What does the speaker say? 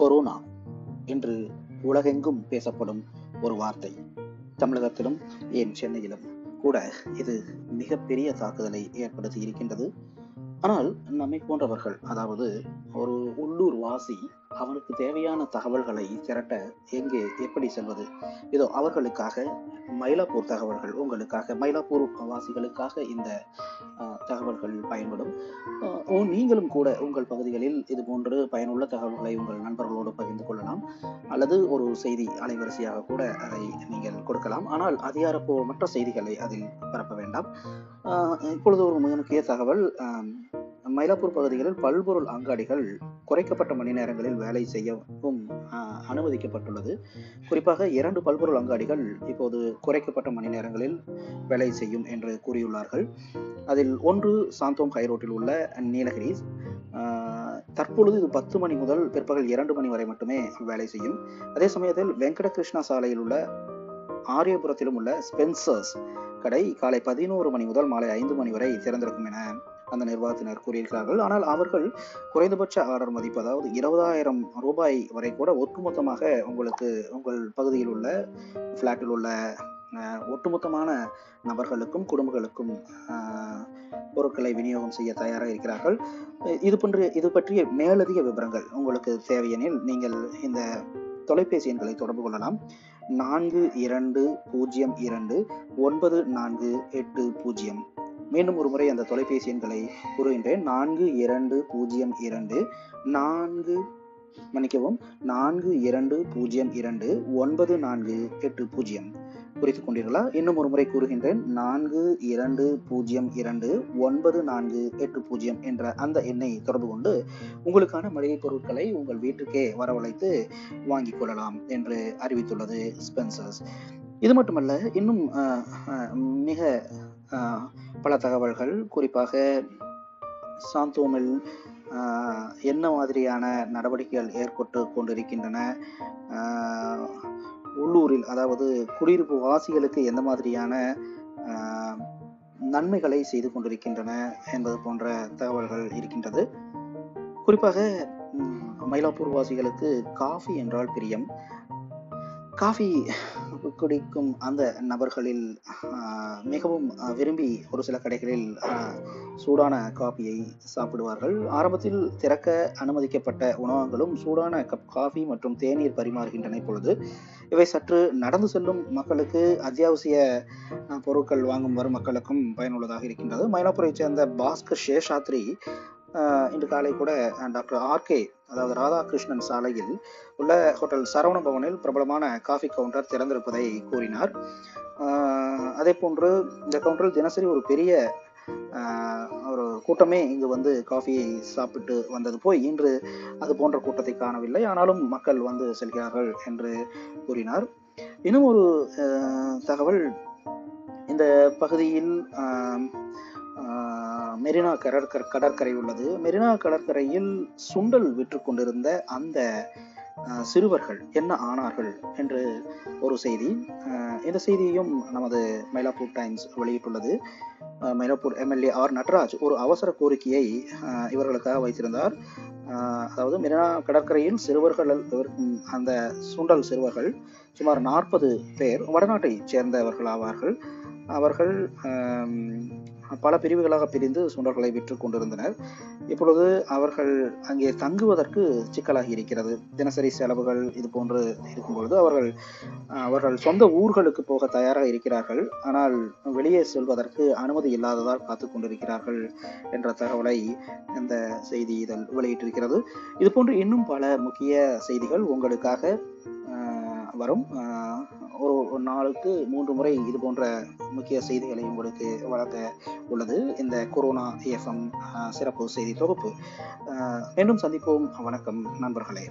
Corona என்று உலகெங்கும் பேசப்படும் ஒரு வார்த்தை. தமிழகத்திலும் ஏன் சென்னையிலும் கூட இது மிகப்பெரிய தாக்குதலை ஏற்படுத்தி இருக்கின்றது. ஆனால் நம்மை போன்றவர்கள் அதாவது ஒரு உள்ளூர் வாசி அவனுக்கு தேவையான தகவல்களை திரட்ட எங்கே எப்படி செல்வது? இதோ அவர்களுக்காக மயிலாப்பூர் தகவல்கள் உங்களுக்காக மயிலாப்பூர் வாசிகளுக்காக இந்த தகவல்கள் பயன்படும். நீங்களும் கூட உங்கள் பகுதிகளில் இது போன்று பயனுள்ள தகவல்களை உங்கள் நண்பர்களோடு பகிர்ந்து கொள்ளலாம். அல்லது ஒரு செய்தி அலைவரிசையாக கூட அதை நீங்கள் கொடுக்கலாம். ஆனால் அதிகாரப்பூர்வமற்ற செய்திகளை அதில் பரப்ப வேண்டாம். ஆஹ் இப்பொழுது ஒரு முக்கிய தகவல் ஆம், மயிலாப்பூர் பகுதிகளில் பல்பொருள் அங்காடிகள் குறைக்கப்பட்ட மணி நேரங்களில் வேலை செய்யவும் அனுமதிக்கப்பட்டுள்ளது. குறிப்பாக இரண்டு பல்பொருள் அங்காடிகள் இப்போது குறைக்கப்பட்ட மணி நேரங்களில் வேலை செய்யும் என்று கூறியுள்ளார்கள். அதில் ஒன்று சாந்தோம் ஹைரோட்டில் உள்ள நீலகிரிஸ் தற்பொழுது இது பத்து மணி முதல் பிற்பகல் இரண்டு மணி வரை மட்டுமே வேலை செய்யும். அதே சமயத்தில் வெங்கடகிருஷ்ணா சாலையில் உள்ள ஆரியபுரத்திலும் உள்ள ஸ்பென்சர்ஸ் கடை காலை பதினோரு மணி முதல் மாலை ஐந்து மணி வரை திறந்திருக்கும் என அந்த நிர்வாகத்தினர் கூறியிருக்கிறார்கள். ஆனால் அவர்கள் குறைந்தபட்ச ஆர்டர் மதிப்பு அதாவது இருபதாயிரம் ரூபாய் வரை கூட ஒட்டுமொத்தமாக உங்களுக்கு உங்கள் பகுதியில் உள்ள ஃப்ளாட்டில் உள்ள ஒட்டுமொத்தமான நபர்களுக்கும் குடும்பங்களுக்கும் பொருட்களை விநியோகம் செய்ய தயாராக இருக்கிறார்கள். இது பற்றிய இது பற்றிய மேலதிக விவரங்கள் உங்களுக்கு தேவையெனில் நீங்கள் இந்த தொலைபேசி எண்களை தொடர்பு கொள்ளலாம். நான்கு இரண்டு பூஜ்ஜியம் இரண்டு ஒன்பது நான்கு எட்டு பூஜ்ஜியம். மீண்டும் ஒரு முறை அந்த தொலைபேசி எண்களை கூறுகின்றேன். நான்கு இரண்டு பூஜ்ஜியம் இரண்டு. நான்கு மன்னிக்கவும் நான்கு இரண்டு பூஜ்ஜியம் இரண்டு ஒன்பது நான்கு எட்டு பூஜ்ஜியம். குறித்துக் கொண்டீர்களா? இன்னும் ஒரு முறை கூறுகின்றேன். நான்கு இரண்டு பூஜ்ஜியம் இரண்டு ஒன்பது நான்கு எட்டு பூஜ்ஜியம் என்ற அந்த எண்ணை தொடர்பு கொண்டு உங்களுக்கான மளிகை பொருட்களை உங்கள் வீட்டுக்கே வரவழைத்து வாங்கிக் கொள்ளலாம் என்று அறிவித்துள்ளது ஸ்பென்சர்ஸ். இது மட்டுமல்ல இன்னும் மிக பல தகவல்கள். குறிப்பாக சாந்தோமில் என்ன மாதிரியான நடவடிக்கைகள் ஏற்பட்டு கொண்டிருக்கின்றன? உள்ளூரில் அதாவது குடியிருப்பு வாசிகளுக்கு எந்த மாதிரியான நன்மைகளை செய்து கொண்டிருக்கின்றன என்பது போன்ற தகவல்கள் இருக்கின்றது. குறிப்பாக மயிலாப்பூர் வாசிகளுக்கு காஃபி என்றால் பிரியம். காஃபி குடிக்கும் அந்த நபர்களில் மிகவும் விரும்பி ஒரு சில கடைகளில் சூடான காஃபியை சாப்பிடுவார்கள். ஆரம்பத்தில் திறக்க அனுமதிக்கப்பட்ட உணவகங்களும் சூடான கப் காஃபி மற்றும் தேநீர் பரிமாறுகின்றன இப்பொழுது. இவை சற்று நடந்து செல்லும் மக்களுக்கு அத்தியாவசிய ஆஹ், பொருட்கள் வாங்கும் வரும் மக்களுக்கும் பயனுள்ளதாக இருக்கின்றது. மயிலாப்பூரைச் சேர்ந்த பாஸ்கர் சேஷாத்ரி இன்று காலை கூட டாக்டர் ஆர்கே அதாவது ராதாகிருஷ்ணன் சாலையில் உள்ள ஹோட்டல் சரவண பவனில் பிரபலமான காஃபி கவுண்டர் திறந்திருப்பதை கூறினார். ஆஹ் அதே போன்று இந்த கவுண்டரில் தினசரி ஒரு பெரிய ஆஹ் ஒரு கூட்டமே இங்கு வந்து காஃபியை சாப்பிட்டு வந்தது போய் இன்று அது போன்ற கூட்டத்தை காணவில்லை. ஆனாலும் மக்கள் வந்து செல்கிறார்கள் என்று கூறினார். இன்னும் ஒரு தகவல். இந்த பகுதியில் ஆஹ் மெரினா கடற்கரை கடற்கரை உள்ளது. மெரினா கடற்கரையில் சுண்டல் விற்று கொண்டிருந்த அந்த சிறுவர்கள் என்ன ஆனார்கள் என்று ஒரு செய்தி இந்த செய்தியையும் நமது மயிலாப்பூர் டைம்ஸ் வெளியிட்டுள்ளது. மயிலாப்பூர் எம்எல்ஏ ஆர் நட்ராஜ் ஒரு அவசர கோரிக்கையை இவர்களுக்காக வைத்திருந்தார். அதாவது மெரினா கடற்கரையில் சிறுவர்கள் அந்த சுண்டல் சிறுவர்கள் சுமார் நாற்பது பேர் வடநாட்டை சேர்ந்தவர்கள் ஆவார்கள். அவர்கள் பல பிரிவுகளாக பிரிந்து சுண்டர்களை விற்று கொண்டிருந்தனர். இப்பொழுது அவர்கள் அங்கே தங்குவதற்கு சிக்கலாகி இருக்கிறது. தினசரி செலவுகள் இது போன்று இருக்கும் பொழுது அவர்கள் அவர்கள் சொந்த ஊர்களுக்கு போக தயாராக இருக்கிறார்கள். ஆனால் வெளியே செல்வதற்கு அனுமதி இல்லாததால் காத்து கொண்டிருக்கிறார்கள் என்ற தகவலை இந்த செய்தி இதழ் வெளியிட்டிருக்கிறது. இது போன்று இன்னும் பல முக்கிய செய்திகள் உங்களுக்காக வரும். ஒரு ஒரு நாளுக்கு மூன்று முறை இது போன்ற முக்கிய செய்திகளை உங்களுக்கு வழங்க உள்ளது இந்த கொரோனா ஏஎஃப்எம் சிறப்பு செய்தி தொகுப்பு. அஹ், மீண்டும் சந்திப்போம். வணக்கம் நண்பர்களே.